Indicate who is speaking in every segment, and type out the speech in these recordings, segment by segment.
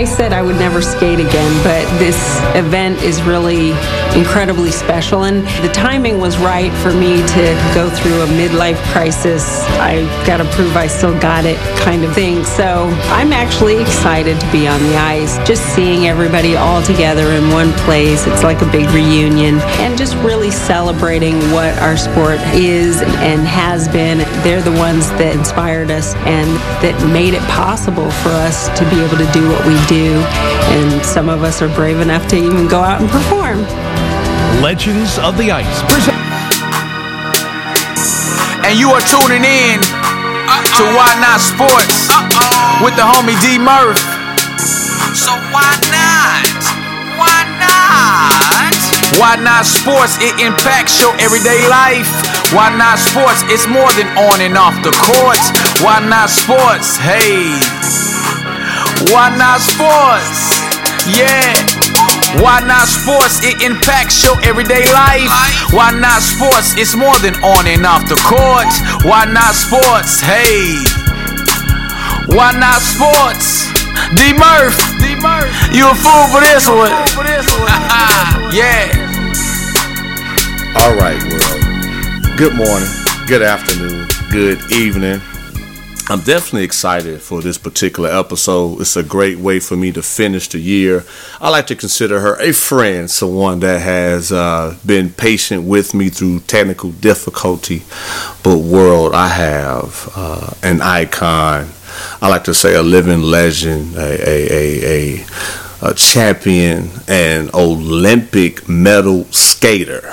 Speaker 1: I said I would never skate again, but this event is really incredibly special. And the timing was right for me to go through a midlife crisis. I got to prove I still got it kind of thing. So I'm actually excited to be on the ice. Just seeing everybody all together in one place, it's like a big reunion. And just really celebrating what our sport is and has been. They're the ones that inspired us and that made it possible for us to be able to do what we do. And some of us are brave enough to even go out and perform.
Speaker 2: Legends of the Ice.
Speaker 3: And you are tuning in Uh-oh. to Why Not Sports Uh-oh. with the homie D Murph.
Speaker 4: So why not? Why not?
Speaker 3: Why Not Sports? It impacts your everyday life. Why Not Sports? It's more than on and off the court. Why Not Sports? Hey. Why Not Sports? Yeah. Why not sports? It impacts your everyday life. Why not sports? It's more than on and off the court. Why not sports? Hey. Why not sports? D Murph. D Murph. You a fool for this one. yeah.
Speaker 5: All right, world. Good morning, good afternoon, good evening. I'm definitely excited for this particular episode. It's a great way for me to finish the year. I like to consider her a friend, someone that has uh, been patient with me through technical difficulty. But, world, I have uh, an icon. I like to say a living legend, a, a, a, a, a champion, an Olympic medal skater,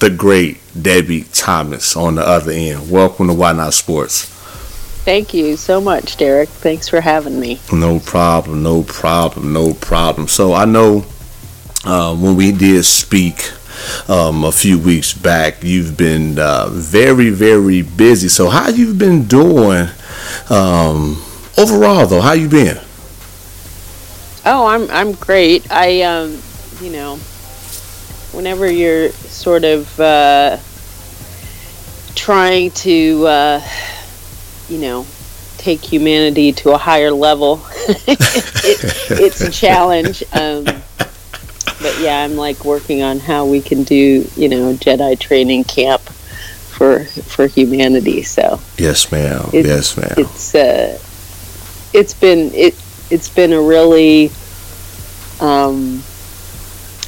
Speaker 5: the great Debi Thomas on the other end. Welcome to Why Not Sports.
Speaker 6: Thank you so much, Derek. Thanks for having me.
Speaker 5: No problem, no problem, no problem. So I know uh, when we did speak um, a few weeks back, you've been uh, very, very busy. So how you've been doing um, overall, though? How you been?
Speaker 6: Oh, I'm I'm great. I um, you know, whenever you're sort of uh, trying to uh, you know, take humanity to a higher level. it, it's a challenge. Um, but yeah, I'm like working on how we can do, you know, Jedi training camp for for humanity. So
Speaker 5: yes, ma'am. yes, ma'am.
Speaker 6: It's uh, it's been it it's been a really um,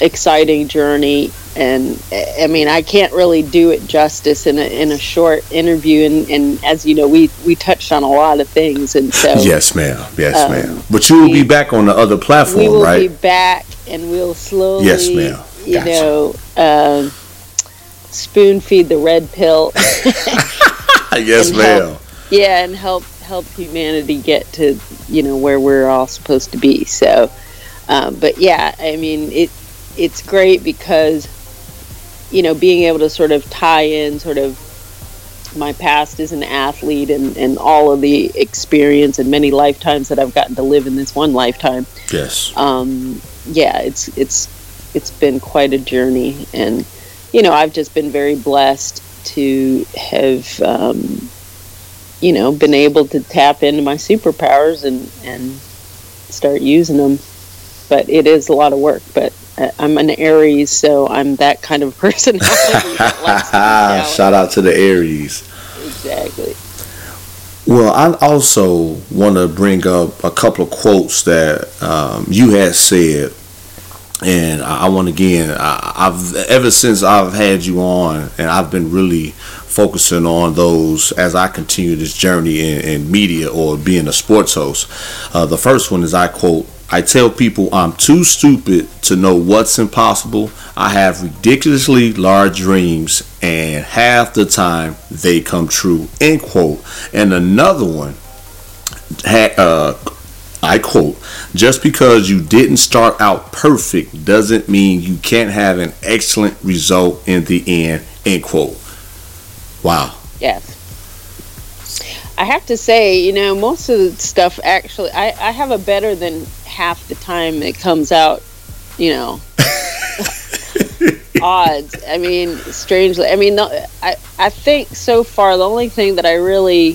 Speaker 6: exciting journey and I mean I can't really do it justice in a in a short interview. And, and as you know we we touched on a lot of things. And so
Speaker 5: yes ma'am. Yes um, ma'am. But you will we, be back on the other platform right?
Speaker 6: we will
Speaker 5: right?
Speaker 6: be back and we'll slowly
Speaker 5: yes ma'am. gotcha.
Speaker 6: you know um, spoon feed the red pill.
Speaker 5: Yes ma'am.
Speaker 6: help, yeah and help help humanity get to you know where we're all supposed to be. So um, but yeah I mean it it's great because you know, being able to sort of tie in sort of my past as an athlete and, and all of the experience and many lifetimes that I've gotten to live in this one lifetime.
Speaker 5: Yes.
Speaker 6: Um, yeah, it's it's it's been quite a journey, and you know, I've just been very blessed to have um, you know been able to tap into my superpowers and and start using them. But it is a lot of work, but I'm an Aries, so I'm that kind of personality.
Speaker 5: Shout out to the Aries.
Speaker 6: Exactly.
Speaker 5: Well, I also want to bring up a couple of quotes that um, you had said, and I, I want again. I, I've ever since I've had you on, and I've been really focusing on those as I continue this journey in, in media or being a sports host. Uh, the first one is I quote I tell people I'm too stupid to know what's impossible. I have ridiculously large dreams, and half the time they come true. End quote. And another one, uh, I quote, just because you didn't start out perfect doesn't mean you can't have an excellent result in the end. End quote. Wow.
Speaker 6: Yes. I have to say, you know, most of the stuff actually, I, I have a better than half the time it comes out, you know, odds. I mean, strangely, I mean, I I think so far the only thing that I really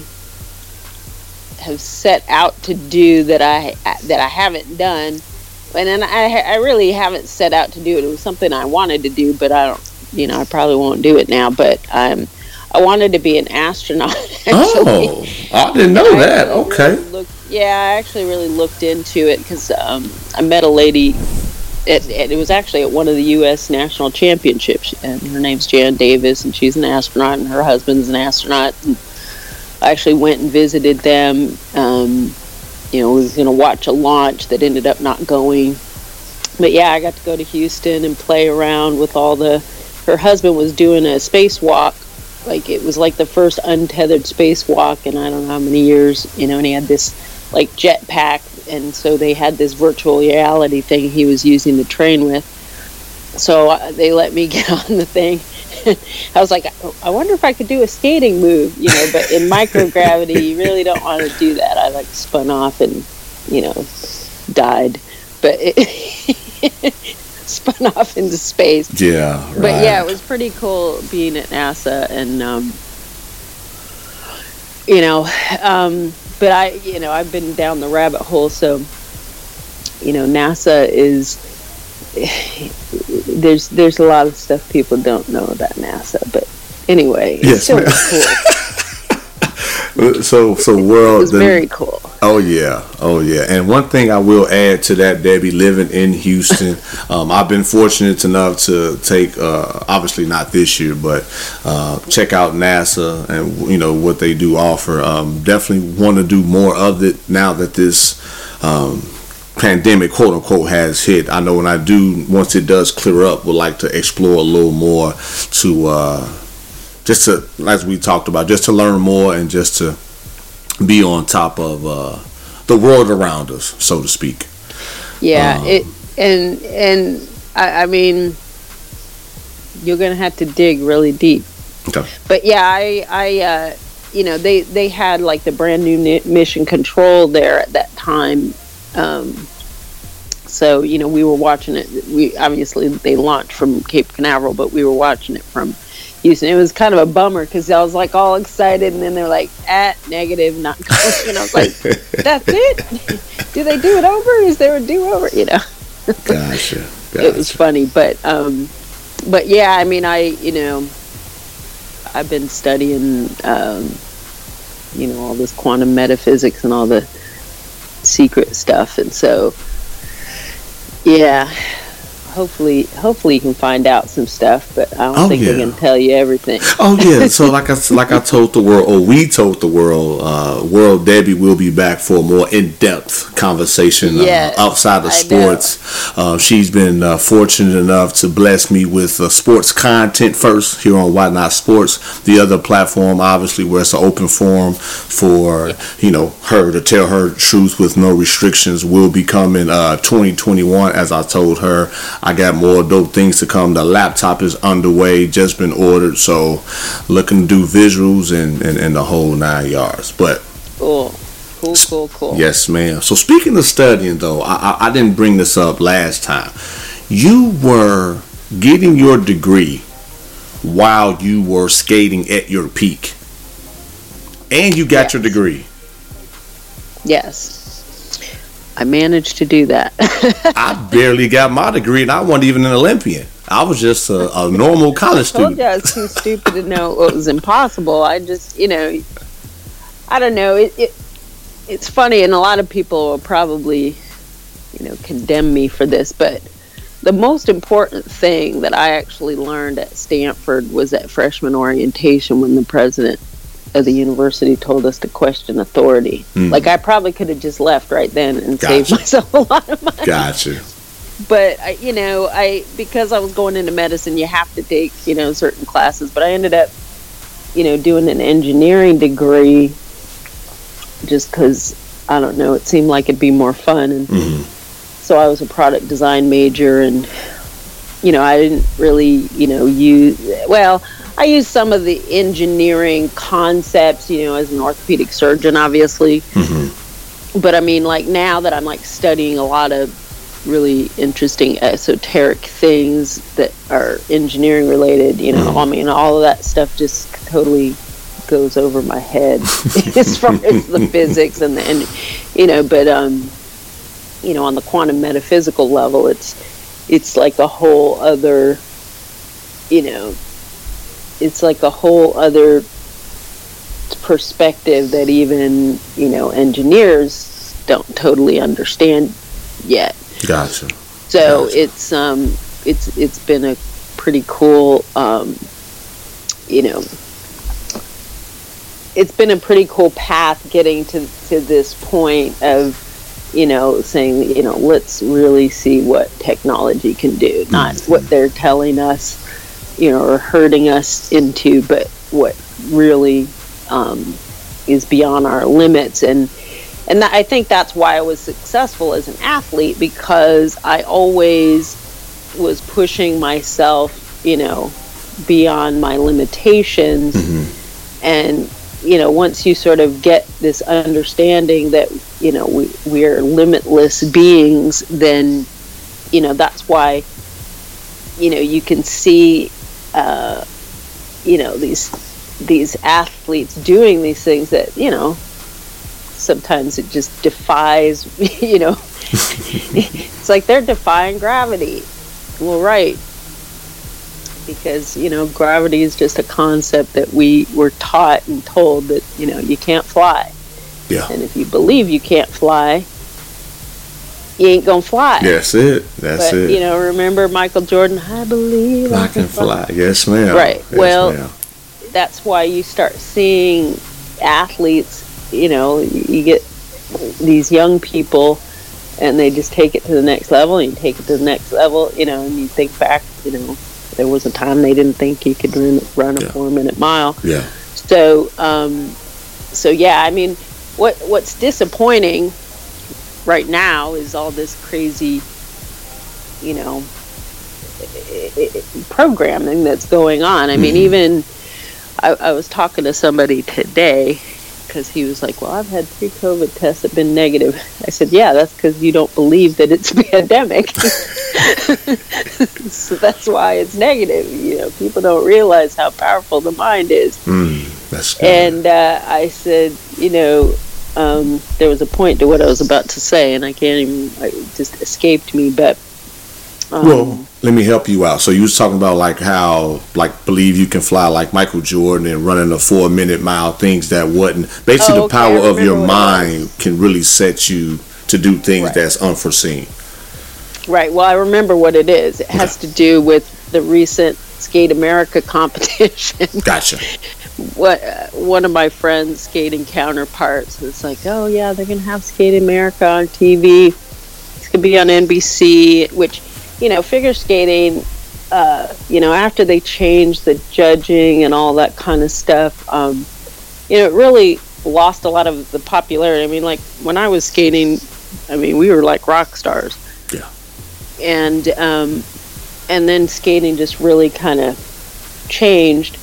Speaker 6: have set out to do that I that I haven't done, and then I I really haven't set out to do it. It was something I wanted to do, but I don't. You know, I probably won't do it now. But I'm. um, I wanted to be an astronaut. Actually.
Speaker 5: Oh, I didn't know
Speaker 6: I
Speaker 5: that.
Speaker 6: really
Speaker 5: Okay.
Speaker 6: looked- yeah, I actually really looked into it because um, I met a lady. It, it was actually at one of the U.S. national championships, and her name's Jan Davis, and she's an astronaut, and her husband's an astronaut. And I actually went and visited them. Um, you know, we was going to watch a launch that ended up not going. But yeah, I got to go to Houston and play around with all the. Her husband was doing a spacewalk like it was like the first untethered spacewalk in I don't know how many years, you know, and he had this like jetpack, and so they had this virtual reality thing he was using to train with. So uh, they let me get on the thing. I was like, I wonder if I could do a skating move, you know, but in microgravity, you really don't want to do that. I like spun off and, you know, died, but it spun off into space
Speaker 5: Yeah. Right.
Speaker 6: but yeah, it was pretty cool being at NASA, and um, you know, um, but I, you know, I've been down the rabbit hole, so you know, NASA is there's there's a lot of stuff people don't know about NASA, but anyway, it's
Speaker 5: Yes,
Speaker 6: still cool.
Speaker 5: so so world.
Speaker 6: It was
Speaker 5: the-
Speaker 6: very cool.
Speaker 5: Oh yeah, oh yeah. And one thing I will add to that, Debi, living in Houston, um, I've been fortunate enough to take, uh, obviously not this year, but uh, check out NASA and you know what they do offer. Um, definitely want to do more of it now that this. Um, pandemic quote unquote has hit i know when i do once it does clear up would like to explore a little more to uh just to as we talked about just to learn more and just to be on top of uh, the world around us, so to speak.
Speaker 6: Yeah,
Speaker 5: Um,
Speaker 6: it and and I, I mean, you're gonna have to dig really deep.
Speaker 5: Okay.
Speaker 6: But yeah, I I uh, you know they they had like the brand new mission control there at that time. Um, so you know we were watching it. We obviously they launched from Cape Canaveral, but we were watching it from Houston. It was kind of a bummer because I was like all excited, and then they're like, "At negative, not going." And I was like, "That's it? do they do it over? Is there a do over?" You know
Speaker 5: Gotcha.
Speaker 6: it was funny but um but yeah i mean i you know i've been studying um you know all this quantum metaphysics and all the secret stuff and so yeah hopefully hopefully you can find out some stuff but i don't
Speaker 5: Oh,
Speaker 6: think
Speaker 5: yeah.
Speaker 6: they can tell you everything
Speaker 5: Oh yeah, so like I like I told the world, or we told the world, uh, world Debbie will be back for a more in depth conversation
Speaker 6: Yes,
Speaker 5: uh, outside of sports. Uh, she's been uh, fortunate enough to bless me with uh, sports content first here on Why Not Sports. The other platform, obviously, where it's an open forum for you know her to tell her truth with no restrictions, will be coming uh, 2021. As I told her, I got more dope things to come. The laptop is underway, just been ordered, so looking to do visuals and, and, and the whole nine yards. But
Speaker 6: cool cool cool cool
Speaker 5: yes, ma'am. So speaking of studying, though, I, I, I didn't bring this up last time. You were getting your degree while you were skating at your peak, and you got your degree.
Speaker 6: yes i managed to do that
Speaker 5: I barely got my degree, and I wasn't even an Olympian. I was just a, a normal college student.
Speaker 6: you I was too stupid to know what was impossible. I just, you know, I don't know. It, it it's funny, and a lot of people will probably, you know, condemn me for this, but the most important thing that I actually learned at Stanford was at freshman orientation when the president of the university told us to question authority.
Speaker 5: Mm.
Speaker 6: Like I probably could have just left right then and saved myself a lot of money
Speaker 5: Gotcha.
Speaker 6: but I, you know i because i was going into medicine you have to take you know certain classes but i ended up you know doing an engineering degree just because i don't know it seemed like it'd be more fun and
Speaker 5: Mhm.
Speaker 6: so i was a product design major and you know i didn't really you know use well i use some of the engineering concepts you know as an orthopedic surgeon obviously
Speaker 5: Mhm.
Speaker 6: but I mean, like now that I'm like studying a lot of really interesting esoteric things that are engineering related, you know,
Speaker 5: Mhm.
Speaker 6: I mean, all of that stuff just totally goes over my head as far as the physics and the and you know but um you know on the quantum metaphysical level it's it's like a whole other you know it's like a whole other perspective that even you know engineers don't totally understand yet
Speaker 5: Gotcha.
Speaker 6: so
Speaker 5: Gotcha.
Speaker 6: it's um it's it's been a pretty cool um you know it's been a pretty cool path getting to to this point of you know saying you know let's really see what technology can do not what they're telling us you know or hurting us into but what really um, is beyond our limits and and that, I think that's why I was successful as an athlete because I always was pushing myself, you know, beyond my limitations. And you know, once you sort of get this understanding that you know we we're limitless beings, then you know that's why you know you can see uh, you know these these athletes doing these things that you know sometimes it just defies you know. It's like they're defying gravity. Well right. Because you know gravity is just a concept that we were taught and told that you know you can't fly.
Speaker 5: Yeah.
Speaker 6: and if you believe you can't fly you ain't gonna fly
Speaker 5: That's it. That's
Speaker 6: but
Speaker 5: it.
Speaker 6: you know remember michael jordan i believe
Speaker 5: I can fly. Yes, ma'am.
Speaker 6: Right.
Speaker 5: Yes,
Speaker 6: Well,
Speaker 5: ma'am.
Speaker 6: that's why you start seeing athletes you know you get these young people and they just take it to the next level and you take it to the next level you know and you think back you know there was a time they didn't think you could run, run a
Speaker 5: Yeah.
Speaker 6: four minute mile
Speaker 5: Yeah.
Speaker 6: so um so yeah i mean what what's disappointing right now is all this crazy you know programming that's going on. I mean even I, I was talking to somebody today because he was like well i've had three covid tests that have been negative. I said yeah that's because you don't believe that it's pandemic. So that's why it's negative you know people don't realize how powerful the mind is.
Speaker 5: Mm,
Speaker 6: and uh, I said, you know, um, there was a point to what I was about to say, and I can't even, it just escaped me. But um,
Speaker 5: well, let me help you out. So you was talking about like how like believe you can fly like Michael Jordan and running a four minute mile things that wouldn't. Basically,
Speaker 6: Oh,
Speaker 5: the
Speaker 6: okay,
Speaker 5: power of your
Speaker 6: remember what it
Speaker 5: mind can really set you to do things
Speaker 6: Right.
Speaker 5: that's unforeseen.
Speaker 6: right, well, I remember what it is. It has to do with the recent Skate America competition.
Speaker 5: Gotcha.
Speaker 6: What uh, one of my friends' skating counterparts was like, "Oh yeah, they're gonna have Skate America on TV. It's gonna be on NBC." Which, you know, figure skating. Uh, you know, after they changed the judging and all that kind of stuff, um, you know, it really lost a lot of the popularity. I mean, like when I was skating, I mean, we were like rock stars.
Speaker 5: Yeah.
Speaker 6: And um, and then skating just really kind of changed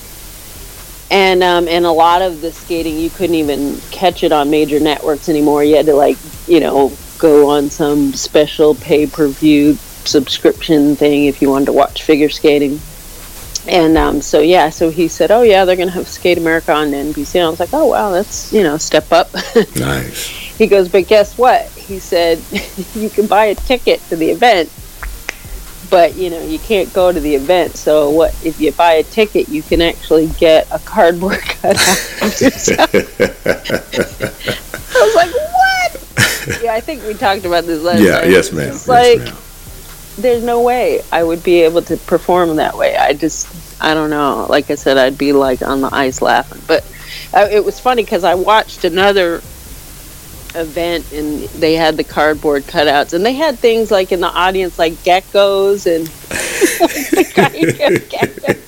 Speaker 6: and um, and a lot of the skating you couldn't even catch it on major networks anymore. You had to like you know go on some special pay per view subscription thing if you wanted to watch figure skating. And um, so yeah, so he said, "Oh yeah, they're gonna have Skate America on NBC." And I was like, "Oh wow, that's you know step up."
Speaker 5: Nice.
Speaker 6: he goes, "But guess what?" He said, "You can buy a ticket to the event." But you know you can't go to the event. So what if you buy a ticket? You can actually get a cardboard cutout. I was like, what? Yeah, I think we talked about this last
Speaker 5: Yeah. Yes, ma'am.
Speaker 6: It's
Speaker 5: Yes,
Speaker 6: like
Speaker 5: ma'am.
Speaker 6: there's no way I would be able to perform that way. I just, I don't know. Like I said, I'd be like on the ice laughing. But uh, it was funny because I watched another event and they had the cardboard cutouts and they had things like in the audience like geckos and the guy kept geckos.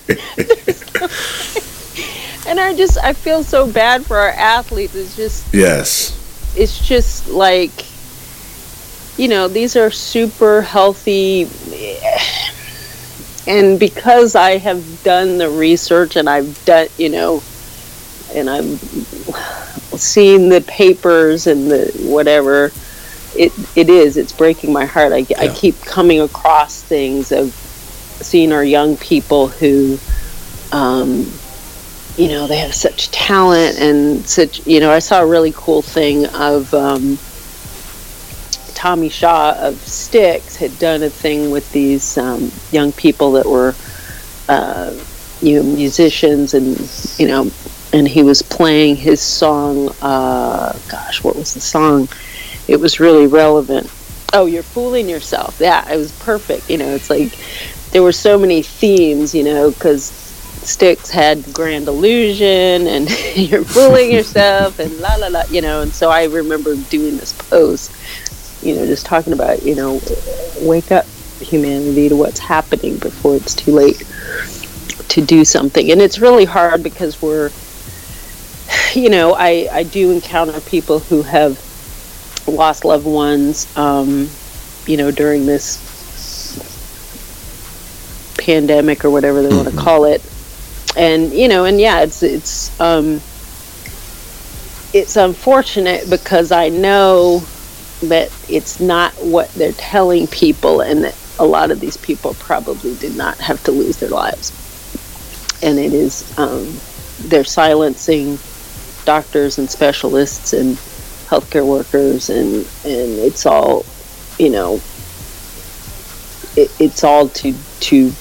Speaker 6: There's no way. and I just I feel so bad for our athletes. It's just
Speaker 5: Yes.
Speaker 6: it's just like you know these are super healthy and because i have done the research and i've done you know and i've seen the papers and the whatever it it is it's breaking my heart. I, I keep coming across things of seeing our young people who um you know they have such talent and such you know i saw a really cool thing of um, tommy shaw of Styx had done a thing with these um, young people that were uh, you know musicians and you know and he was playing his song uh, gosh what was the song it was really relevant oh you're fooling yourself yeah it was perfect you know it's like there were so many themes you know because Styx had Grand Illusion and You're Fooling Yourself and la la la, you know. And so I remember doing this post, you know, just talking about, you know, wake up humanity to what's happening before it's too late to do something. And it's really hard because we're, you know, I, I do encounter people who have lost loved ones, um, you know, during this pandemic or whatever they mm-hmm. want to call it and you know, and yeah, it's it's um, it's unfortunate because I know that it's not what they're telling people, and that a lot of these people probably did not have to lose their lives, and it is um, they're silencing doctors and specialists and healthcare workers, and and it's all, you know, it, it's all to to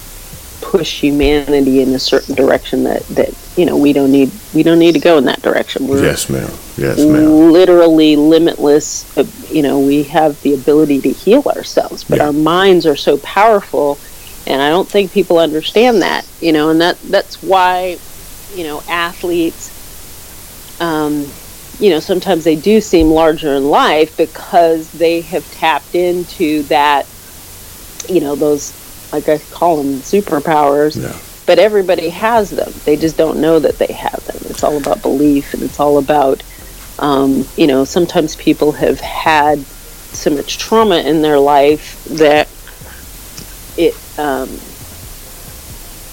Speaker 6: push humanity in a certain direction that that you know we don't need we don't need to go in that direction.
Speaker 5: We're yes, ma'am. Yes, ma'am.
Speaker 6: Literally limitless. Uh, you know, we have the ability to heal ourselves, but yeah. our minds are so powerful, and I don't think people understand that. You know, and that that's why you know athletes. Um, you know, sometimes they do seem larger in life because they have tapped into that. You know, those like I call them superpowers. Yeah. But everybody has them. They just don't know that they have them. It's all about belief, and it's all about, um, you know, sometimes people have had so much trauma in their life that it, um,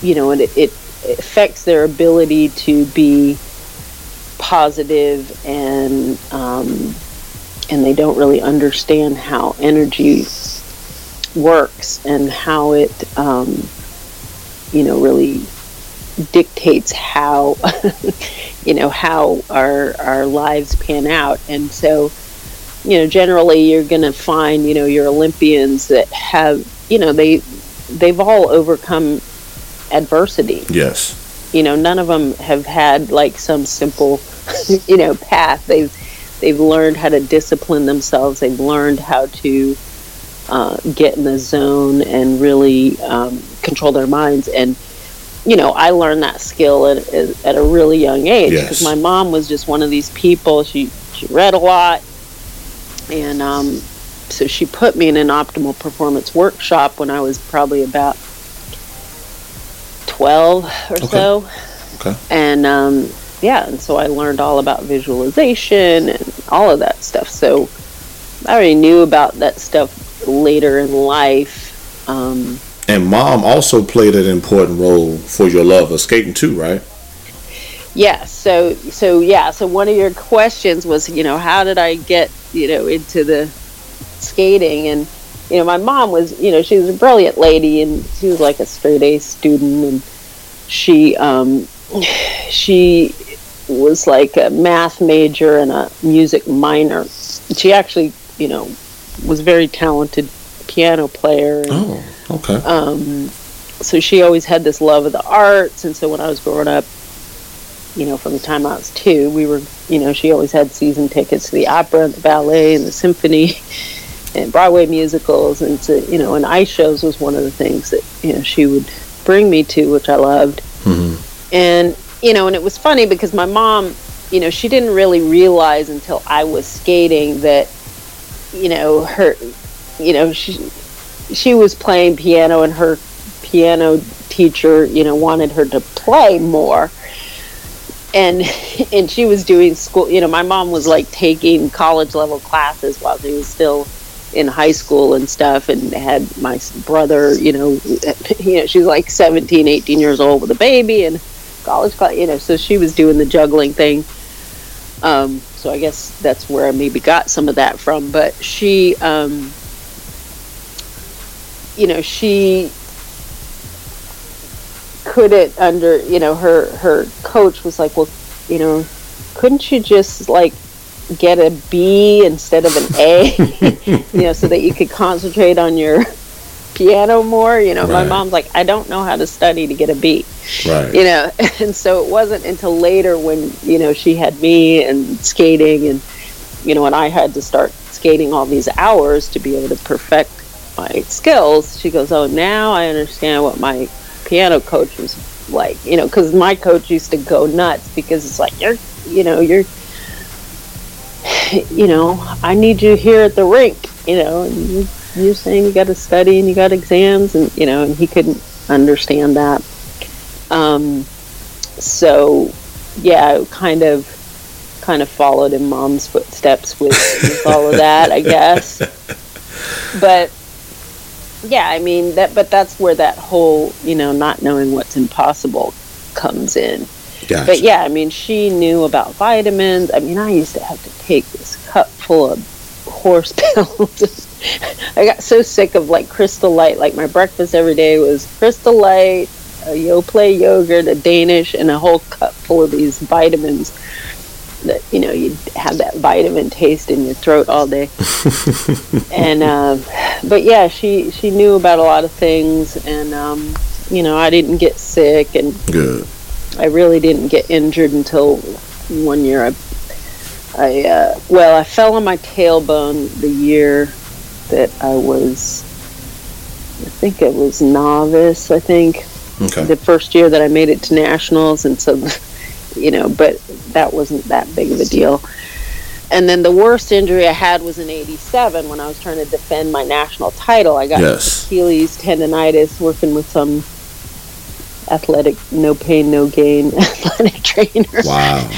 Speaker 6: you know, and it, it affects their ability to be positive and um, and they don't really understand how energy works and how it, um, you know, really dictates how, you know, how our our lives pan out. And so, you know, generally you're going to find, you know, your Olympians that have, you know, they they've all overcome adversity.
Speaker 5: Yes.
Speaker 6: You know, none of them have had like some simple, you know, path. They've they've learned how to discipline themselves. They've learned how to uh, get in the zone and really um, control their minds. And you know, I learned that skill at, at a really young age because yes. my mom was just one of these people. She she read a lot, and um, so she put me in an optimal performance workshop when I was probably about twelve or okay. so.
Speaker 5: Okay.
Speaker 6: And um, yeah, and so I learned all about visualization and all of that stuff. So I already knew about that stuff later in life. Um,
Speaker 5: and mom also played an important role for your love of skating too, right?
Speaker 6: Yes. Yeah, so so yeah. So one of your questions was, you know, how did I get, you know, into the skating? And you know, my mom was, you know, she was a brilliant lady, and she was like a straight A student, and she um, she was like a math major and a music minor. She actually, you know, was very talented piano player. And,
Speaker 5: oh, okay.
Speaker 6: Um, so she always had this love of the arts, and so when I was growing up, you know, from the time I was two, we were, you know, she always had season tickets to the opera and the ballet and the symphony and Broadway musicals, and to, you know, and ice shows was one of the things that you know she would bring me to, which I loved.
Speaker 5: Mm-hmm.
Speaker 6: And you know, and it was funny because my mom, you know, she didn't really realize until I was skating that you know her you know she she was playing piano and her piano teacher you know wanted her to play more and and she was doing school you know my mom was like taking college level classes while she was still in high school and stuff and had my brother you know you know she was like 17 18 years old with a baby and college class you know so she was doing the juggling thing um so I guess that's where I maybe got some of that from. But she, um, you know, she couldn't under, you know, her her coach was like, "Well, you know, couldn't you just like get a B instead of an A, you know, so that you could concentrate on your piano more?" You know, my mom's like, "I don't know how to study to get a B.
Speaker 5: Right.
Speaker 6: you know and so it wasn't until later when you know she had me and skating and you know and i had to start skating all these hours to be able to perfect my skills she goes oh now i understand what my piano coach was like you know because my coach used to go nuts because it's like you're you know you're you know i need you here at the rink you know and you- you're saying you got to study and you got exams and you know and he couldn't understand that um, so yeah, kind of kind of followed in mom's footsteps with, with all of that, I guess. But yeah, I mean that but that's where that whole, you know, not knowing what's impossible comes in.
Speaker 5: Gotcha.
Speaker 6: But yeah, I mean she knew about vitamins. I mean I used to have to take this cup full of horse pills. I got so sick of like crystal light. Like my breakfast every day was crystal light, a Yoplait yogurt, a Danish, and a whole cup full of these vitamins. That you know you'd have that vitamin taste in your throat all day. and um, but yeah, she she knew about a lot of things, and um, you know I didn't get sick, and
Speaker 5: Good.
Speaker 6: I really didn't get injured until one year. I, I uh, well, I fell on my tailbone the year that I was. I think it was novice. I think
Speaker 5: Okay.
Speaker 6: the first year that I made it to nationals, and so, you know, but that wasn't that big of a deal. And then the worst injury I had was in '87 when I was trying to defend my national title. I got
Speaker 5: Yes.
Speaker 6: Achilles tendonitis working with some athletic, no pain, no gain athletic trainer
Speaker 5: Wow.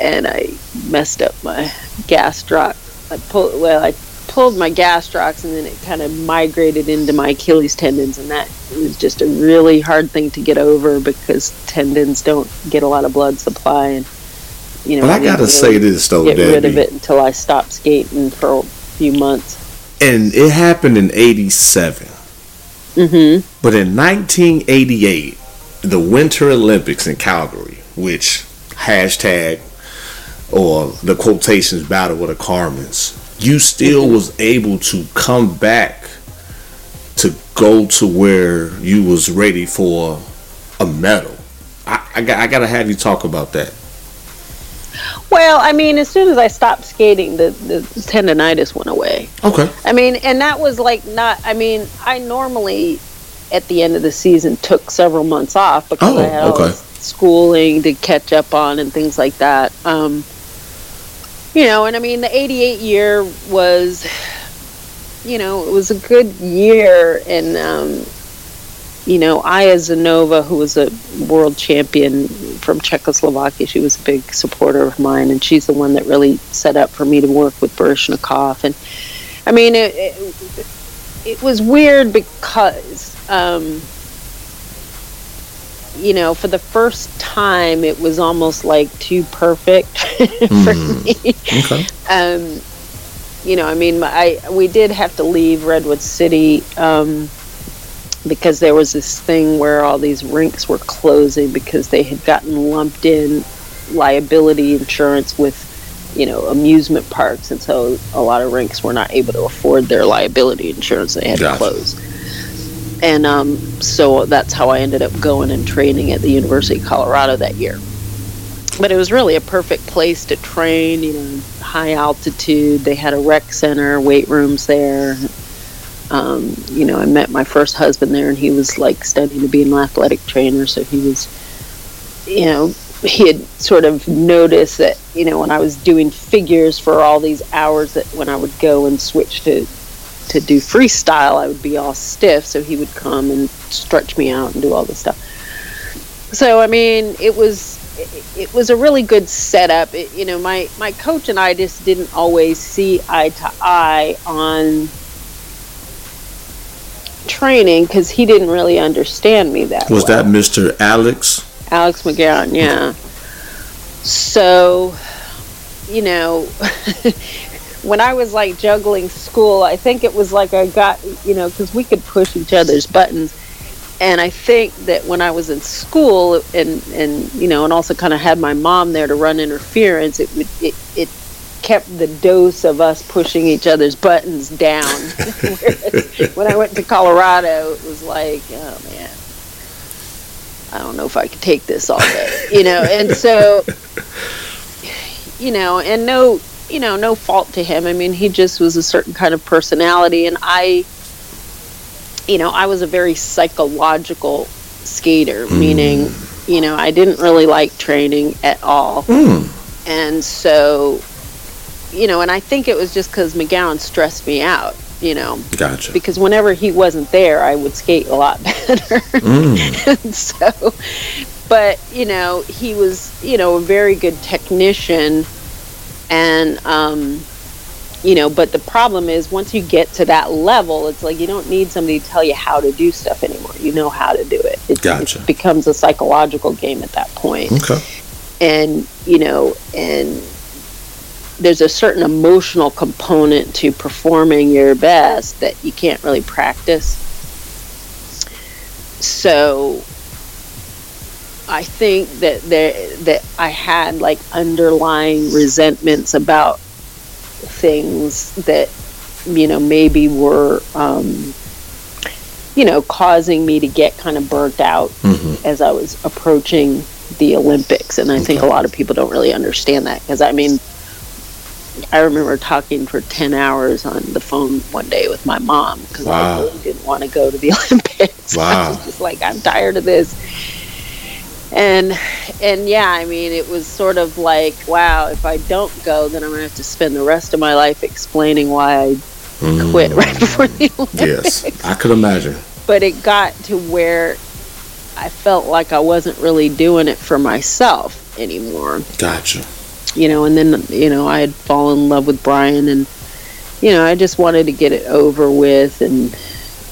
Speaker 6: and I messed up my gastroc. I pulled well, I pulled my gastrocs, and then it kind of migrated into my Achilles tendons, and that was just a really hard thing to get over because tendons don't get a lot of blood supply, and you know.
Speaker 5: But I gotta
Speaker 6: really
Speaker 5: say this though,
Speaker 6: get rid of it until I stopped skating for a few months.
Speaker 5: And it happened in '87.
Speaker 6: Mm-hmm.
Speaker 5: But in 1988, the Winter Olympics in Calgary, which hashtag or the quotations battle with the Carmens, you still was able to come back to go to where you was ready for a medal. I, I, got, I gotta have you talk about that.
Speaker 6: Well, I mean, as soon as I stopped skating, the, the tendonitis went away.
Speaker 5: Okay.
Speaker 6: I mean, and that was like not. I mean, I normally at the end of the season took several months off because
Speaker 5: Oh,
Speaker 6: I had
Speaker 5: okay.
Speaker 6: schooling to catch up on and things like that. Um, you know, and I mean, the '88 year was, you know, it was a good year, and um, you know, Aja Zanova, who was a world champion from Czechoslovakia, she was a big supporter of mine, and she's the one that really set up for me to work with Baryshnikov. And I mean, it, it, it was weird because, um, you know, for the first time, it was almost like too perfect for me.
Speaker 5: Okay.
Speaker 6: Um, you know, I mean, I we did have to leave Redwood City um, because there was this thing where all these rinks were closing because they had gotten lumped in liability insurance with, you know, amusement parks, and so a lot of rinks were not able to afford their liability insurance. They had
Speaker 5: Gotcha.
Speaker 6: to close. And um, so that's how I ended up going and training at the University of Colorado that year but it was really a perfect place to train you know high altitude they had a rec center weight rooms there um, you know i met my first husband there and he was like studying to be an athletic trainer so he was you know he had sort of noticed that you know when i was doing figures for all these hours that when i would go and switch to to do freestyle i would be all stiff so he would come and stretch me out and do all this stuff so i mean it was it, it was a really good setup it, you know my my coach and i just didn't always see eye to eye on training because he didn't really understand me that
Speaker 5: Was
Speaker 6: well.
Speaker 5: that Mr. Alex?
Speaker 6: Alex McGowan, yeah. So, you know, when I was like juggling school, I think it was like I got, you know, because we could push each other's buttons. and I think that when I was in school and and you know and also kind of had my mom there to run interference, it would it, it kept the dose of us pushing each other's buttons down. When I went to Colorado, it was like, oh man, I don't know if I could take this all day, you know. And so, you know, and no, you know, no fault to him. I mean, he just was a certain kind of personality, and I, you know, I was a very psychological skater, hmm. meaning, you know, I didn't really like training at all, hmm. and so, you know, and I think it was just because McGowan stressed me out, you know
Speaker 5: Gotcha.
Speaker 6: because whenever he wasn't there, I would skate a lot better. and so, but you know, he was you know a very good technician, and um, you know, but the problem is once you get to that level, it's like you don't need somebody to tell you how to do stuff anymore. You know how to do it. It,
Speaker 5: Gotcha.
Speaker 6: it becomes a psychological game at that point
Speaker 5: Okay.
Speaker 6: and you know and there's a certain emotional component to performing your best that you can't really practice. So i think that there that i had like underlying resentments about things that you know maybe were um you know causing me to get kind of burnt out as i was approaching the olympics. And i think a lot of people don't really understand that because i mean I remember talking for 10 hours on the phone one day with my mom because
Speaker 5: Wow.
Speaker 6: I really didn't want to go to the Olympics. I was just like, I'm tired of this. And and yeah, I mean, it was sort of like, wow, if I don't go, then I'm gonna have to spend the rest of my life explaining why I quit mm. right before the Olympics
Speaker 5: Yes, I could imagine.
Speaker 6: but it got to where I felt like I wasn't really doing it for myself anymore
Speaker 5: Gotcha.
Speaker 6: You know, and then you know I had fallen in love with Brian, and you know I just wanted to get it over with, and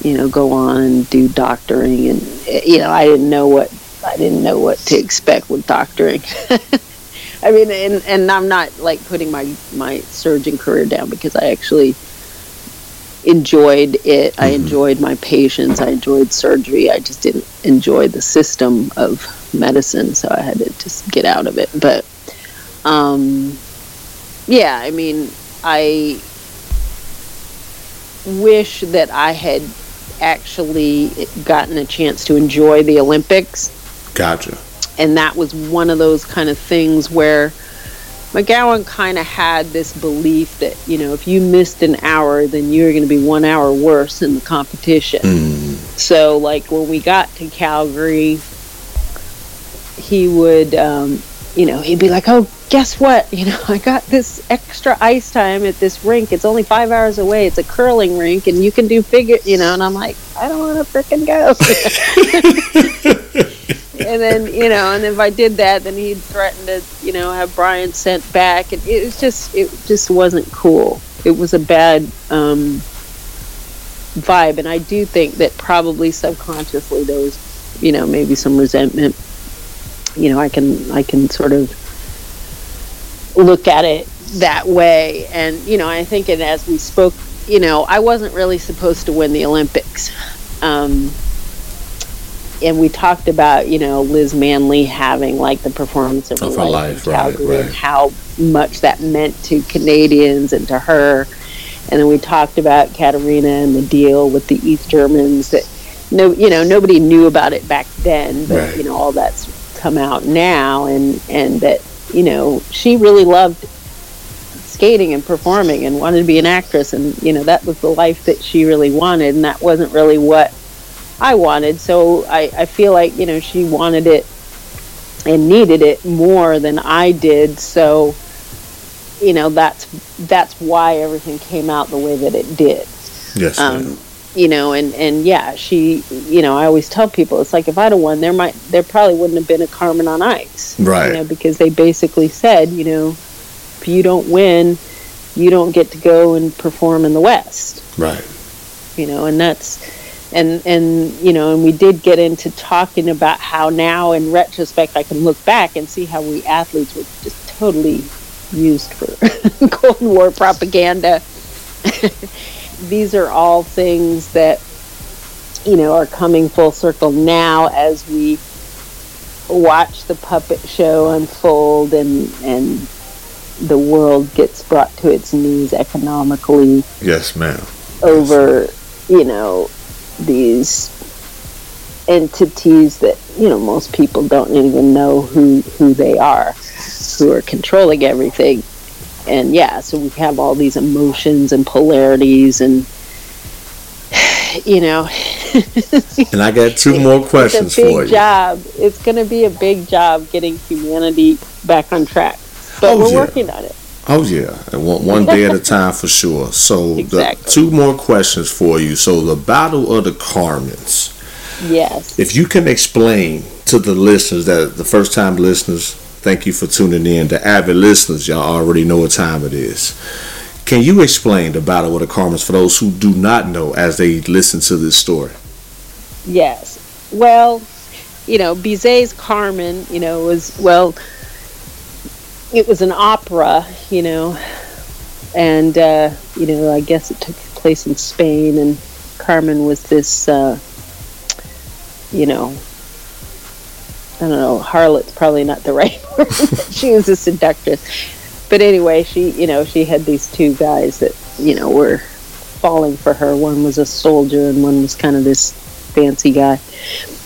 Speaker 6: you know go on and do doctoring, and you know I didn't know what I didn't know what to expect with doctoring. I mean, and and I'm not like putting my my surgeon career down because I actually enjoyed it. I mm-hmm. enjoyed my patients. I enjoyed surgery. I just didn't enjoy the system of medicine, so I had to just get out of it. But um, yeah, I mean, I wish that I had actually gotten a chance to enjoy the Olympics
Speaker 5: Gotcha.
Speaker 6: and that was one of those kind of things where McGowan kind of had this belief that you know if you missed an hour, then you're going to be one hour worse in the competition. So, like when we got to Calgary, he would, um, you know, he'd be like, "Oh, guess what? You know, I got this extra ice time at this rink. It's only five hours away. It's a curling rink, and you can do figure, you know." And I'm like, "I don't want to frickin' go." and then you know, and if I did that, then he'd threaten to, you know, have Brian sent back, and it was just, it just wasn't cool. It was a bad um, vibe, and I do think that probably subconsciously there was, you know, maybe some resentment. You know, I can, I can sort of look at it that way, and you know, I think, and as we spoke, you know, I wasn't really supposed to win the Olympics. Um, and we talked about you know Liz Manley having like the performance of
Speaker 5: Of her
Speaker 6: life, in
Speaker 5: life, right,
Speaker 6: Calgary and how much that meant to Canadians and to her. And then we talked about Katarina and the deal with the East Germans that no you know nobody knew about it back then, but
Speaker 5: Right.
Speaker 6: you know all that's come out now and and that you know she really loved skating and performing and wanted to be an actress and you know that was the life that she really wanted and that wasn't really what I wanted so I, I feel like you know she wanted it and needed it more than I did so you know that's that's why everything came out the way that it did
Speaker 5: Yes.
Speaker 6: um. You know, and and yeah, she, you know, I always tell people it's like if I'd have won, there might there probably wouldn't have been a Carmen on Ice,
Speaker 5: Right.
Speaker 6: You know, because they basically said, you know, if you don't win, you don't get to go and perform in the West,
Speaker 5: Right.
Speaker 6: you know, and that's and and you know, and we did get into talking about how now in retrospect I can look back and see how we athletes were just totally used for Cold War propaganda. These are all things that you know, are coming full circle now as we watch the puppet show unfold and and the world gets brought to its knees economically
Speaker 5: Yes, ma'am.
Speaker 6: over, you know, these entities that you know most people don't even know who who they are, who are controlling everything. And yeah, so we have all these emotions and polarities, and you know,
Speaker 5: And I got two more questions
Speaker 6: it's a big
Speaker 5: for you.
Speaker 6: job. It's going to be a big job getting humanity back on track, but
Speaker 5: Oh,
Speaker 6: we're
Speaker 5: yeah.
Speaker 6: working on it.
Speaker 5: Oh yeah, and one, one day at a time for sure. So
Speaker 6: Exactly.
Speaker 5: the two more questions for you. So the Battle of the Carmens.
Speaker 6: Yes.
Speaker 5: If you can explain to the listeners that the first time listeners, thank you for tuning in. The avid listeners, y'all already know what time it is. Can you explain the Battle of the Carmens for those who do not know as they listen to this story?
Speaker 6: Yes. Well, you know, Bizet's Carmen, you know, was well it was an opera, you know, and uh, you know, I guess it took place in Spain and Carmen was this uh you know I don't know, harlot's probably not the right. she was a seductress. But anyway, she, you know, she had these two guys that, you know, were falling for her. One was a soldier and one was kind of this fancy guy.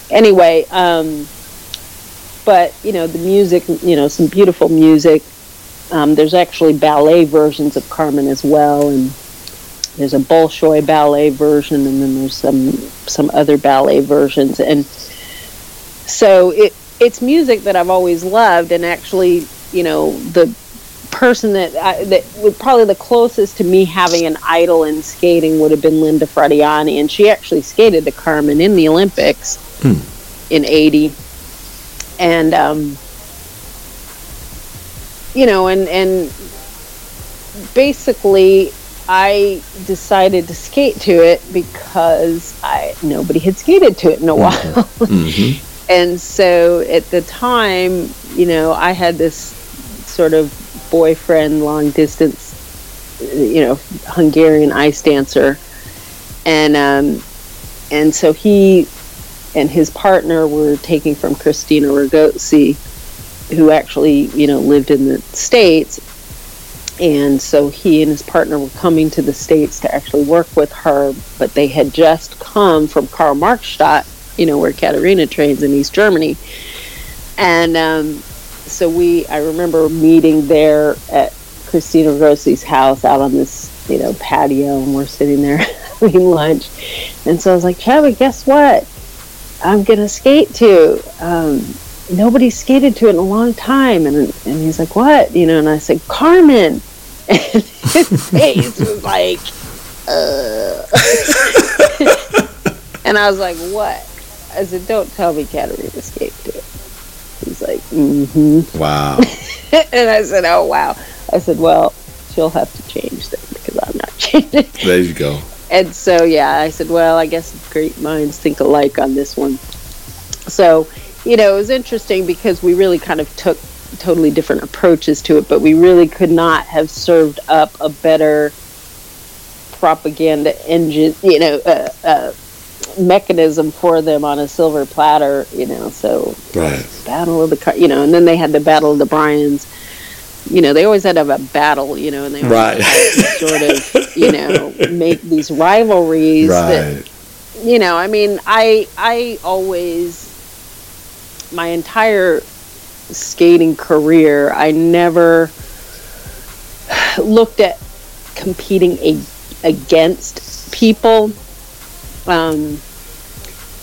Speaker 6: Anyway, um, but you know the music, you know, some beautiful music. Um, there's actually ballet versions of Carmen as well, and there's a Bolshoi ballet version, and then there's some some other ballet versions, and so it it's music that I've always loved, and actually, you know, the person that I, that was probably the closest to me having an idol in skating would have been Linda Fratianne, and she actually skated the Carmen in the Olympics in '80, and um, you know, and and basically. I decided to skate to it because I nobody had skated to it in a while.
Speaker 5: Mm-hmm.
Speaker 6: And so at the time, you know, I had this sort of boyfriend, long distance, you know, Hungarian ice dancer, and um, and so he and his partner were taking from Christina Regoczy, who actually, you know, lived in the states. And so he and his partner were coming to the States to actually work with her, but they had just come from Karl-Marx-Stadt, you know, where Katarina trains in East Germany. And um, so we, I remember meeting there at Christina Rossi's house out on this, you know, patio, and we're sitting there having lunch. And so I was like, Chadwick, guess what? I'm gonna skate to. Um, nobody skated to it in a long time, and and he's like, what? You know, and I said, Carmen, and his face was like, uh. and I was like, what? I said, don't tell me Katarina escaped it. He's like, mm-hmm.
Speaker 5: Wow.
Speaker 6: and I said, oh wow. I said, well, she'll have to change then because I'm not changing.
Speaker 5: there you go.
Speaker 6: And so, yeah, I said, well, I guess great minds think alike on this one. So, you know, it was interesting because we really kind of took totally different approaches to it, but we really could not have served up a better propaganda engine, you know, uh, uh, mechanism for them on a silver platter, you know. So,
Speaker 5: Right.
Speaker 6: Battle of the, Car- you know, and then they had the Battle of the Brians. You know, they always had to have a battle, you know, and they always
Speaker 5: Right.
Speaker 6: sort of, you know, make these rivalries that you know i mean i i always my entire skating career i never looked at competing a, against people um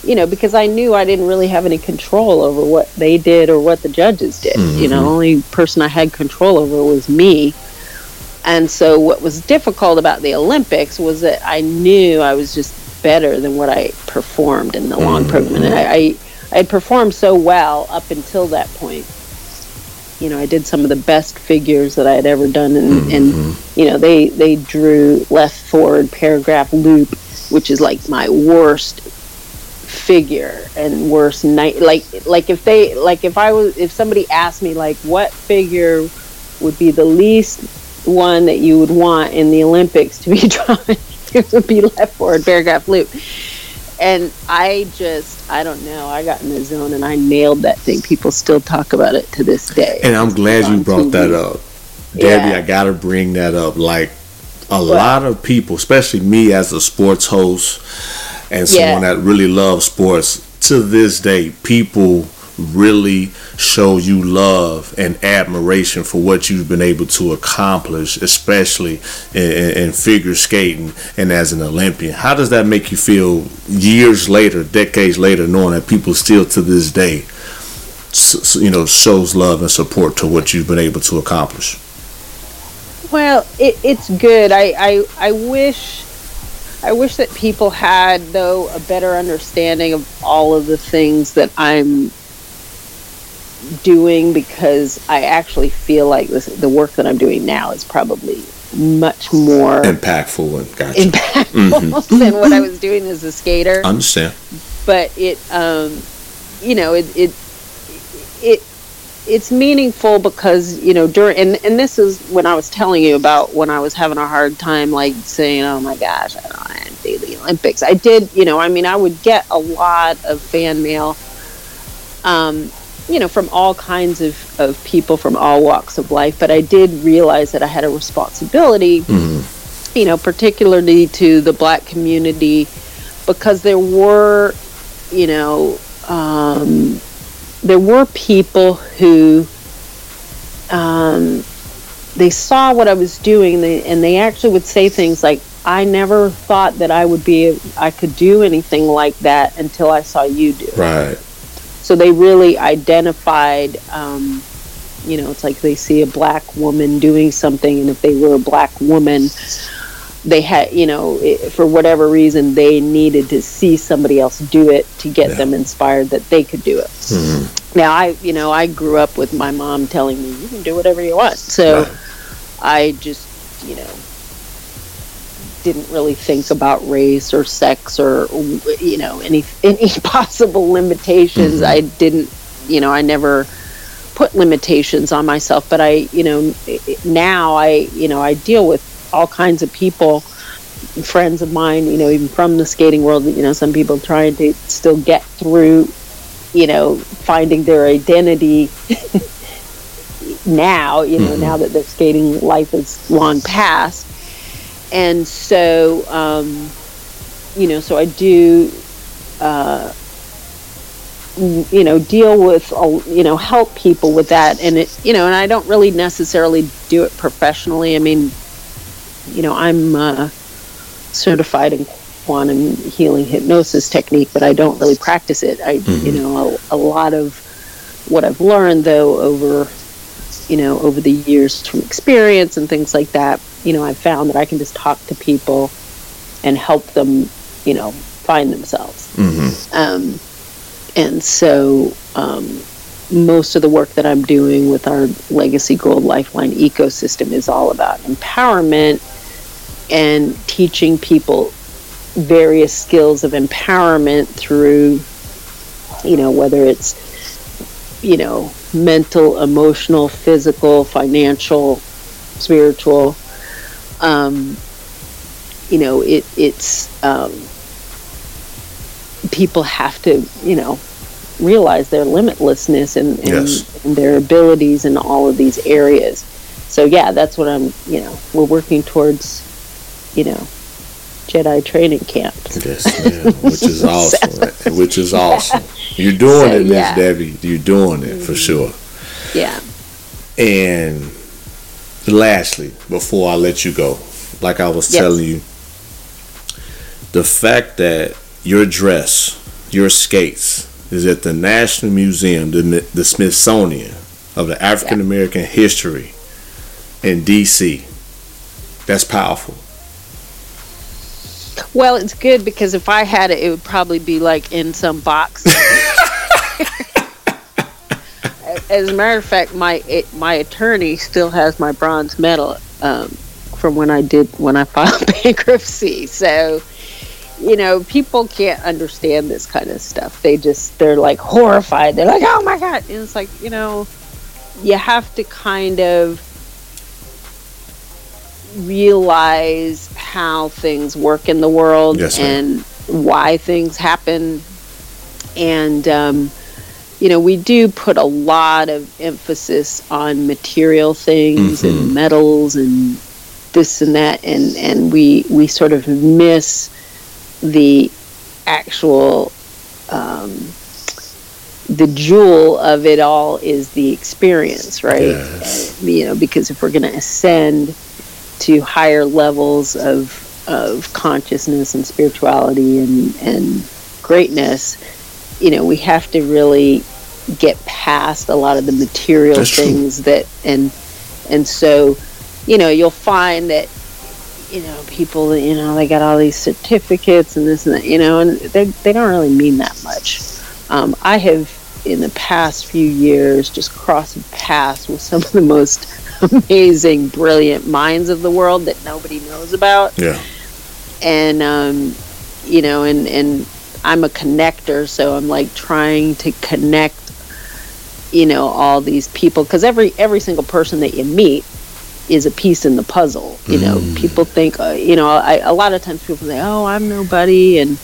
Speaker 6: you know because i knew i didn't really have any control over what they did or what the judges did. You know the only person i had control over was me. And so what was difficult about the olympics was that i knew i was just better than what I performed in the long mm-hmm. program. And I, I, I had performed so well up until that point. You know, I did some of the best figures that I had ever done, and, and mm-hmm. you know, they they drew left forward paragraph loop, which is like my worst figure and worst night. Like like if they like if I was if somebody asked me like what figure would be the least one that you would want in the Olympics to be drawn, it would be left forward paragraph loop. and I just, I don't know. I got in the zone and I nailed that thing. People still talk about it to this day.
Speaker 5: And I'm glad you brought
Speaker 6: TV.
Speaker 5: that up. Debi,
Speaker 6: Yeah.
Speaker 5: I got to bring that up. Like a lot of people, especially me as a sports host and someone
Speaker 6: Yeah.
Speaker 5: that really loves sports, to this day, people really show you love and admiration for what you've been able to accomplish, especially in, in, in figure skating and as an Olympian. How does that make you feel years later, decades later, knowing that people still to this day, you know, shows love and support to what you've been able to accomplish?
Speaker 6: Well, it, it's good. I, I I wish I wish that people had though a better understanding of all of the things that I'm doing because I actually feel like this, the work that I'm doing now is probably much more
Speaker 5: Impactful and gotcha.
Speaker 6: impactful than what I was doing as a skater.
Speaker 5: Understand?
Speaker 6: but it um you know it it it it's meaningful because you know during and, and this is when I was telling you about when I was having a hard time like saying oh my gosh I don't want to do the Olympics. I did you know I mean I would get a lot of fan mail um you know from all kinds of, of people from all walks of life but I did realize that I had a responsibility you know particularly to the black community because there were you know, um, there were people who um, they saw what I was doing, and they, and they actually would say things like, "I never thought that I would be, I could do anything like that until I saw you do." it."
Speaker 5: Right.
Speaker 6: So they really identified. Um, you know, it's like they see a black woman doing something, and if they were a black woman, they had, you know, i for whatever reason, they needed to see somebody else do it to get
Speaker 5: Yeah.
Speaker 6: them inspired that they could do it. Hmm. Now, I, you know, I grew up with my mom telling me, "You can do whatever you want." So
Speaker 5: Right.
Speaker 6: I just, you know, didn't really think about race or sex or you know any any possible limitations. Mm-hmm. I didn't, you know, I never put limitations on myself. But I, you know, now I, you know, I deal with all kinds of people, friends of mine, you know, even from the skating world. You know, some people trying to still get through, you know, finding their identity now. You know, now that their skating life is long past, and so, um, you know, so I do. Uh, you know deal with you know help people with that and it you know and i don't really necessarily do it professionally i mean you know i'm uh, certified in quantum healing hypnosis technique but i don't really practice it. I you know a, a lot of what i've learned though over you know over the years from experience and things like that you know i've found that i can just talk to people and help them you know find themselves. Um, and so um, most of the work that I'm doing with our Legacy Gold Lifeline ecosystem is all about empowerment and teaching people various skills of empowerment through, you know, whether it's, you know, mental, emotional, physical, financial, spiritual. Um, you know, it, it's um, people have to, you know, realize their limitlessness and, and,
Speaker 5: Yes.
Speaker 6: and their abilities in all of these areas. So yeah, that's what I'm, you know, we're working towards, you know, Jedi training camp.
Speaker 5: Yes, man, which is awesome. which is awesome. You're doing
Speaker 6: So,
Speaker 5: it, Miss
Speaker 6: yeah.
Speaker 5: Debi. You're doing it for sure.
Speaker 6: Yeah.
Speaker 5: And lastly, before I let you go, like I was
Speaker 6: Yes.
Speaker 5: telling you, the fact that your dress, your skates, is at the National Museum, the, the Smithsonian of the African American history in D.C. That's powerful.
Speaker 6: Well, it's good because if I had it, it would probably be like in some box. As a matter of fact, my it, my attorney still has my bronze medal um, from when I did when I filed bankruptcy. So, you know, people can't understand this kind of stuff. They just they're like horrified. They're like, "Oh my god!" And it's like you know, you have to kind of realize how things work in the world
Speaker 5: Yes,
Speaker 6: and why things happen, and um, you know, we do put a lot of emphasis on material things
Speaker 5: Mm-hmm.
Speaker 6: and metals and this and that, and and we we sort of miss the actual um, the jewel of it all is the experience, right?
Speaker 5: Yes.
Speaker 6: Uh, You know, because if we're going to ascend to higher levels of of consciousness and spirituality and and greatness, you know, we have to really get past a lot of the material
Speaker 5: That's true.
Speaker 6: things that and and so, you know, you'll find that you know people you know they got all these certificates and this and that you know and they they don't really mean that much. Um, I have in the past few years just crossed paths with some of the most amazing, brilliant minds of the world that nobody knows about
Speaker 5: Yeah.
Speaker 6: and um, you know, and and I'm a connector, so I'm like trying to connect, you know, all these people because every every single person that you meet is a piece in the puzzle. You know, people think, uh, you know, I, a lot of times people say, "Oh, I'm nobody," and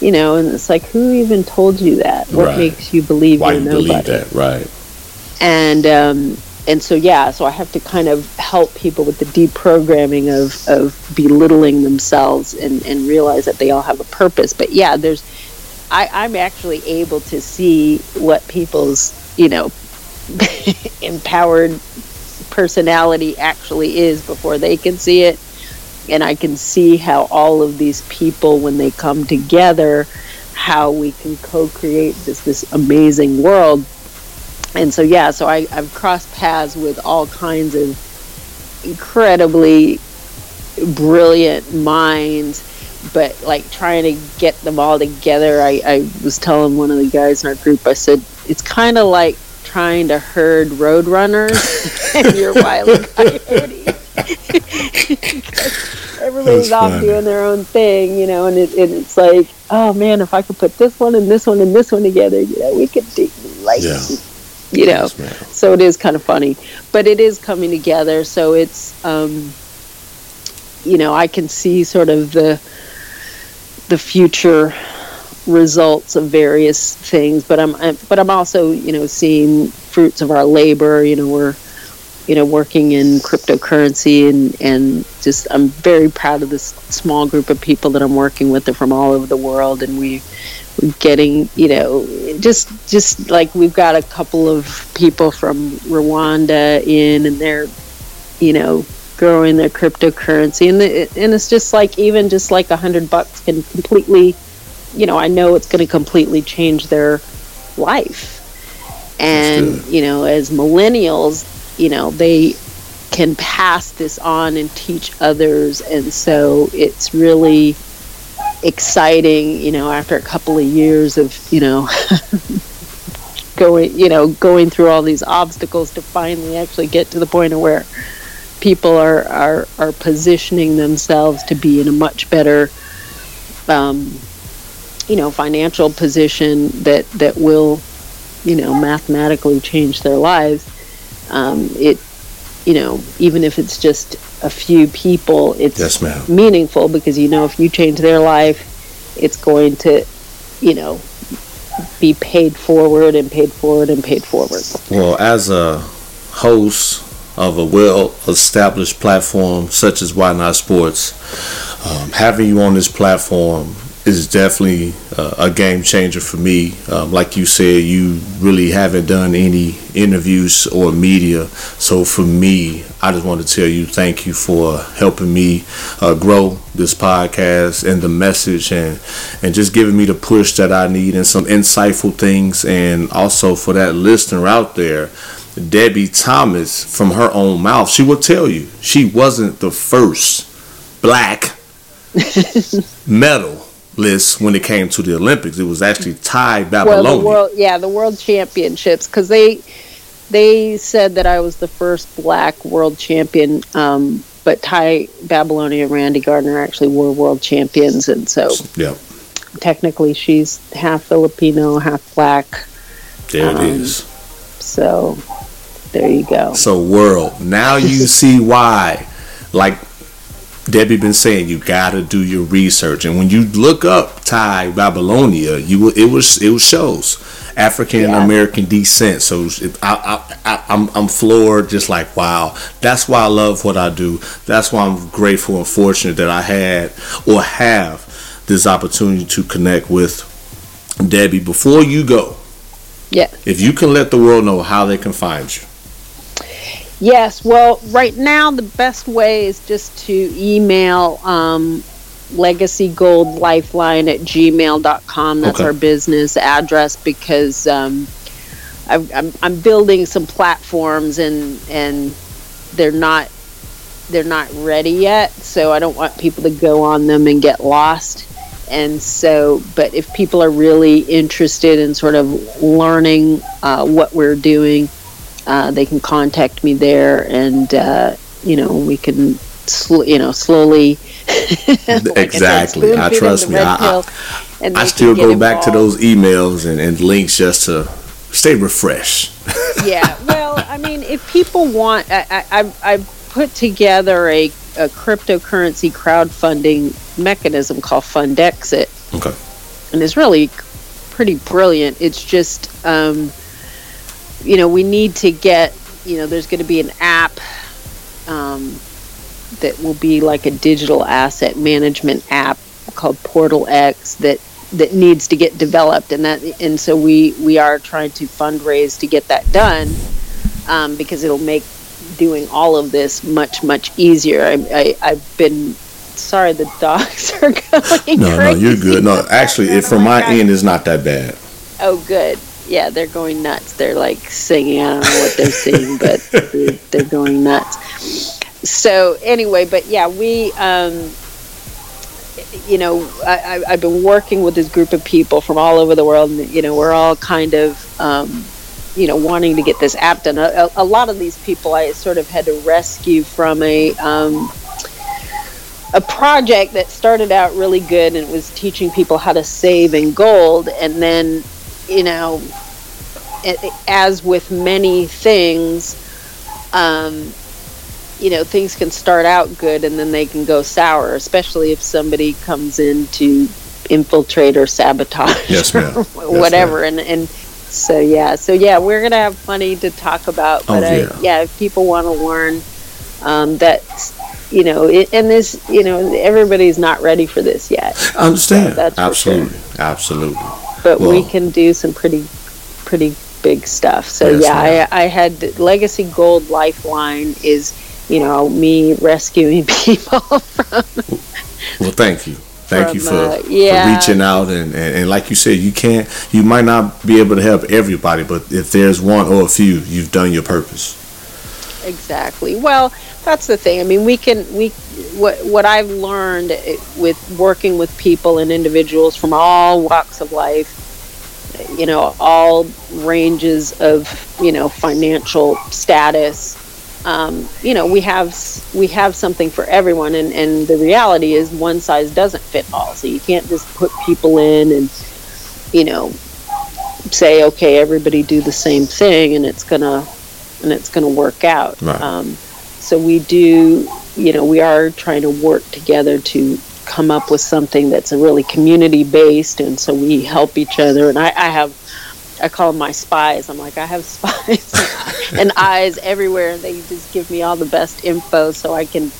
Speaker 6: you know, and it's like, who even told you that? What
Speaker 5: Right.
Speaker 6: makes you believe
Speaker 5: Why
Speaker 6: you're
Speaker 5: you
Speaker 6: nobody?
Speaker 5: believe that? Right.
Speaker 6: and um, and so yeah, so I have to kind of help people with the deprogramming of of belittling themselves and and realize that they all have a purpose. But yeah, there's I, I'm actually able to see what people's you know empowered personality actually is before they can see it. And I can see how all of these people, when they come together, how we can co-create this this amazing world and so yeah so I, i've crossed paths with all kinds of incredibly brilliant minds but like trying to get them all together i, I was telling one of the guys in our group i said it's kind of like trying to herd roadrunners and you're Wile E. coyote everybody's off
Speaker 5: funny.
Speaker 6: doing their own thing you know and, it, and it's like oh man if i could put this one and this one and this one together you know we could do like
Speaker 5: Yeah.
Speaker 6: You know.
Speaker 5: Yes,
Speaker 6: so it is kind of funny. But it is coming together so it's um you know i can see sort of the the future results of various things but i'm I'm- but i'm also you know seeing fruits of our labor you know we're you know working in cryptocurrency and and just i'm very proud of this small group of people that i'm working with. They're from all over the world and we getting you know just just like we've got a couple of people from rwanda in and they're you know growing their cryptocurrency. And the, and it's just like even just like a hundred bucks can completely you know i know it's going to completely change their life. And you know as millennials you know they can pass this on and teach others. And so it's really exciting you know after a couple of years of you know going you know going through all these obstacles to finally actually get to the point of where people are are, are positioning themselves to be in a much better um, you know financial position that that will you know mathematically change their lives. Um, it you know even if it's just a few people it's
Speaker 5: Yes,
Speaker 6: meaningful because you know if you change their life it's going to you know be paid forward and paid forward and paid forward.
Speaker 5: Well, as a host of a well-established platform such as Why Not Sports, um, having you on this platform is definitely uh, a game changer for me. Um, like you said, you really haven't done any interviews or media, so for me, I just want to tell you thank you for helping me uh, grow this podcast and the message, and and just giving me the push that I need and some insightful things, and also for that listener out there. Debi Thomas, from her own mouth, she will tell you she wasn't the first black medalist when it came to the Olympics. It was actually Tai
Speaker 6: well the world yeah the world championships because they they said that i was the first black world champion um, but Tai Babilonia and randy gardner actually were world champions and so
Speaker 5: yeah,
Speaker 6: technically she's half filipino half black
Speaker 5: there it
Speaker 6: Um,
Speaker 5: is.
Speaker 6: so there you go
Speaker 5: So world, now you see why. Like Debi been saying, you gotta do your research, and when you look up Tai, Babilonia, you will it was it was shows African American descent. So it, I, I, I, I'm I'm floored, just like wow. That's why I love what I do. That's why I'm grateful and fortunate that I had or have this opportunity to connect with Debi. Before you go,
Speaker 6: Yeah.
Speaker 5: if you can let the world know how they can find you.
Speaker 6: Yes. Well, right now the best way is just to email um, legacy gold lifeline at gmail.com. That's
Speaker 5: Okay.
Speaker 6: our business address because um, I, I'm, I'm building some platforms and and they're not they're not ready yet. So I don't want people to go on them and get lost. And so, but if people are really interested in sort of learning uh, what we're doing, uh, they can contact me there, and uh, you know we can, sl- you know, slowly. like I said,
Speaker 5: Exactly. I
Speaker 6: spoon
Speaker 5: trust me. I- I-
Speaker 6: and
Speaker 5: I still
Speaker 6: can get
Speaker 5: go back to those emails and, and links just to stay refreshed.
Speaker 6: yeah. Well, I mean, if people want, I, I, I've, I've put together a, a cryptocurrency crowdfunding mechanism called Fundexit,
Speaker 5: Okay.
Speaker 6: and it's really pretty brilliant. It's just, um, you know, we need to get, you know, there's going to be an app um, that will be like a digital asset management app called Portal X that that needs to get developed, and that and so we we are trying to fundraise to get that done um, because it'll make doing all of this much much easier. I, I I've been sorry the dogs are going
Speaker 5: No, no, you're good. No, actually, it, from my end, it's not that bad.
Speaker 6: Oh, good. Yeah, they're going nuts. They're like singing. I don't know what they're singing, but they're, they're going nuts. So anyway, but yeah, we, um, you know, I, I, I've been working with this group of people from all over the world, and you know, we're all kind of, um, you know, wanting to get this app done. A, a, lot of these people I sort of had to rescue from a. Um, a project that started out really good and was teaching people how to save in gold and then you know as with many things um, you know things can start out good and then they can go sour especially if somebody comes in to infiltrate or sabotage
Speaker 5: Yes, ma'am.
Speaker 6: or
Speaker 5: Yes,
Speaker 6: whatever and and so yeah so yeah we're gonna have plenty to talk about
Speaker 5: Oh,
Speaker 6: but I,
Speaker 5: yeah.
Speaker 6: yeah if people want to learn um, that you know it, and this you know everybody's not ready for this yet
Speaker 5: I understand.
Speaker 6: For
Speaker 5: absolutely, absolutely.
Speaker 6: But we can do some pretty pretty big stuff so
Speaker 5: Yes,
Speaker 6: yeah. I, I had legacy gold lifeline is you know me rescuing people from
Speaker 5: Well, thank you. Thank you for,
Speaker 6: uh, yeah.
Speaker 5: for reaching out and, and, and like you said, you can't, you might not be able to help everybody, but if there's one or a few, you've done your purpose.
Speaker 6: Exactly. Well that's the thing. I mean we can we what what i've learned eh, with working with people and individuals from all walks of life you know all ranges of you know financial status um, you know we have we have something for everyone and and the reality is one size doesn't fit all. So you can't just put people in and you know say okay everybody do the same thing and it's gonna and it's gonna work out
Speaker 5: Right.
Speaker 6: um, so we do you know we are trying to work together to come up with something that's a really community based and so we help each other and I, I have I call them my spies. I'm like I have spies and eyes everywhere and they just give me all the best info so I can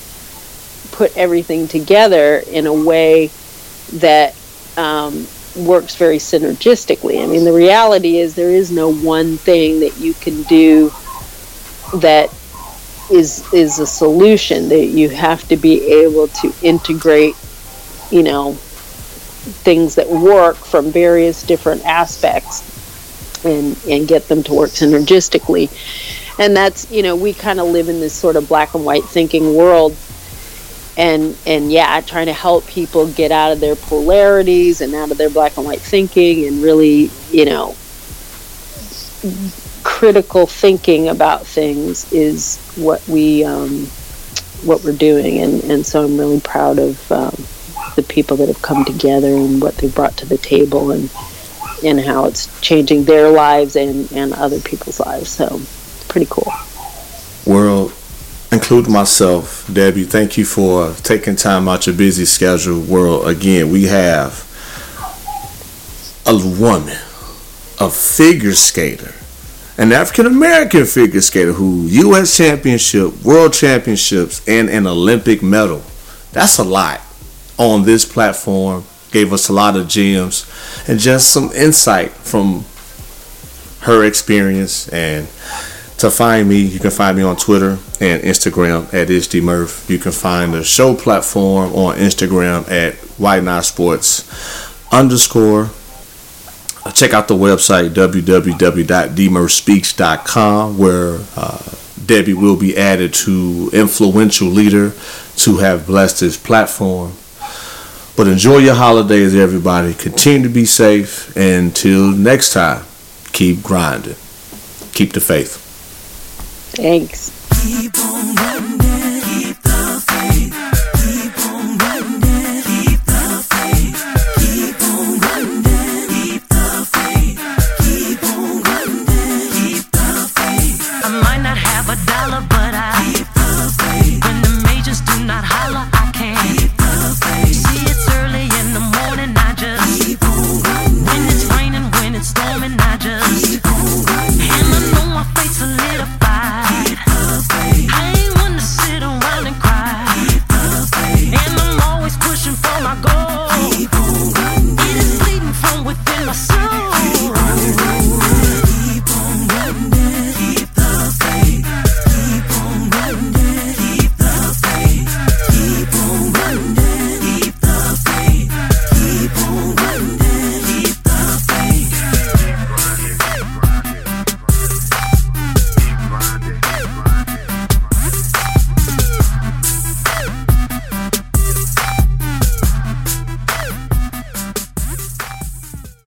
Speaker 6: put everything together in a way that um, works very synergistically. I mean, the reality is there is no one thing that you can do that is is a solution. That you have to be able to integrate, you know, things that work from various different aspects and and get them to work synergistically. And that's you know we kind of live in this sort of black and white thinking world and and yeah trying to help people get out of their polarities and out of their black and white thinking and really you know critical thinking about things is what we um, what we're doing. And and so I'm really proud of um, the people that have come together and what they've brought to the table and and how it's changing their lives and and other people's lives. So pretty cool.
Speaker 5: World, Include myself, Debi, thank you for taking time out your busy schedule. World, again, we have a woman, a figure skater, an African American figure skater who U.S. championship, world championships, and an Olympic medal. That's a lot on this platform. Gave us a lot of gems and just some insight from her experience. And to find me, you can find me on Twitter and Instagram at IsDMurph. You can find the show platform on Instagram at Why Not Sports underscore check out the website www.dmurphspeaks.com where uh, Debi will be added to influential leader to have blessed his platform. But enjoy your holidays, everybody. Continue to be safe. Until next time, keep grinding. Keep the faith.
Speaker 6: Thanks.
Speaker 4: Keep on running.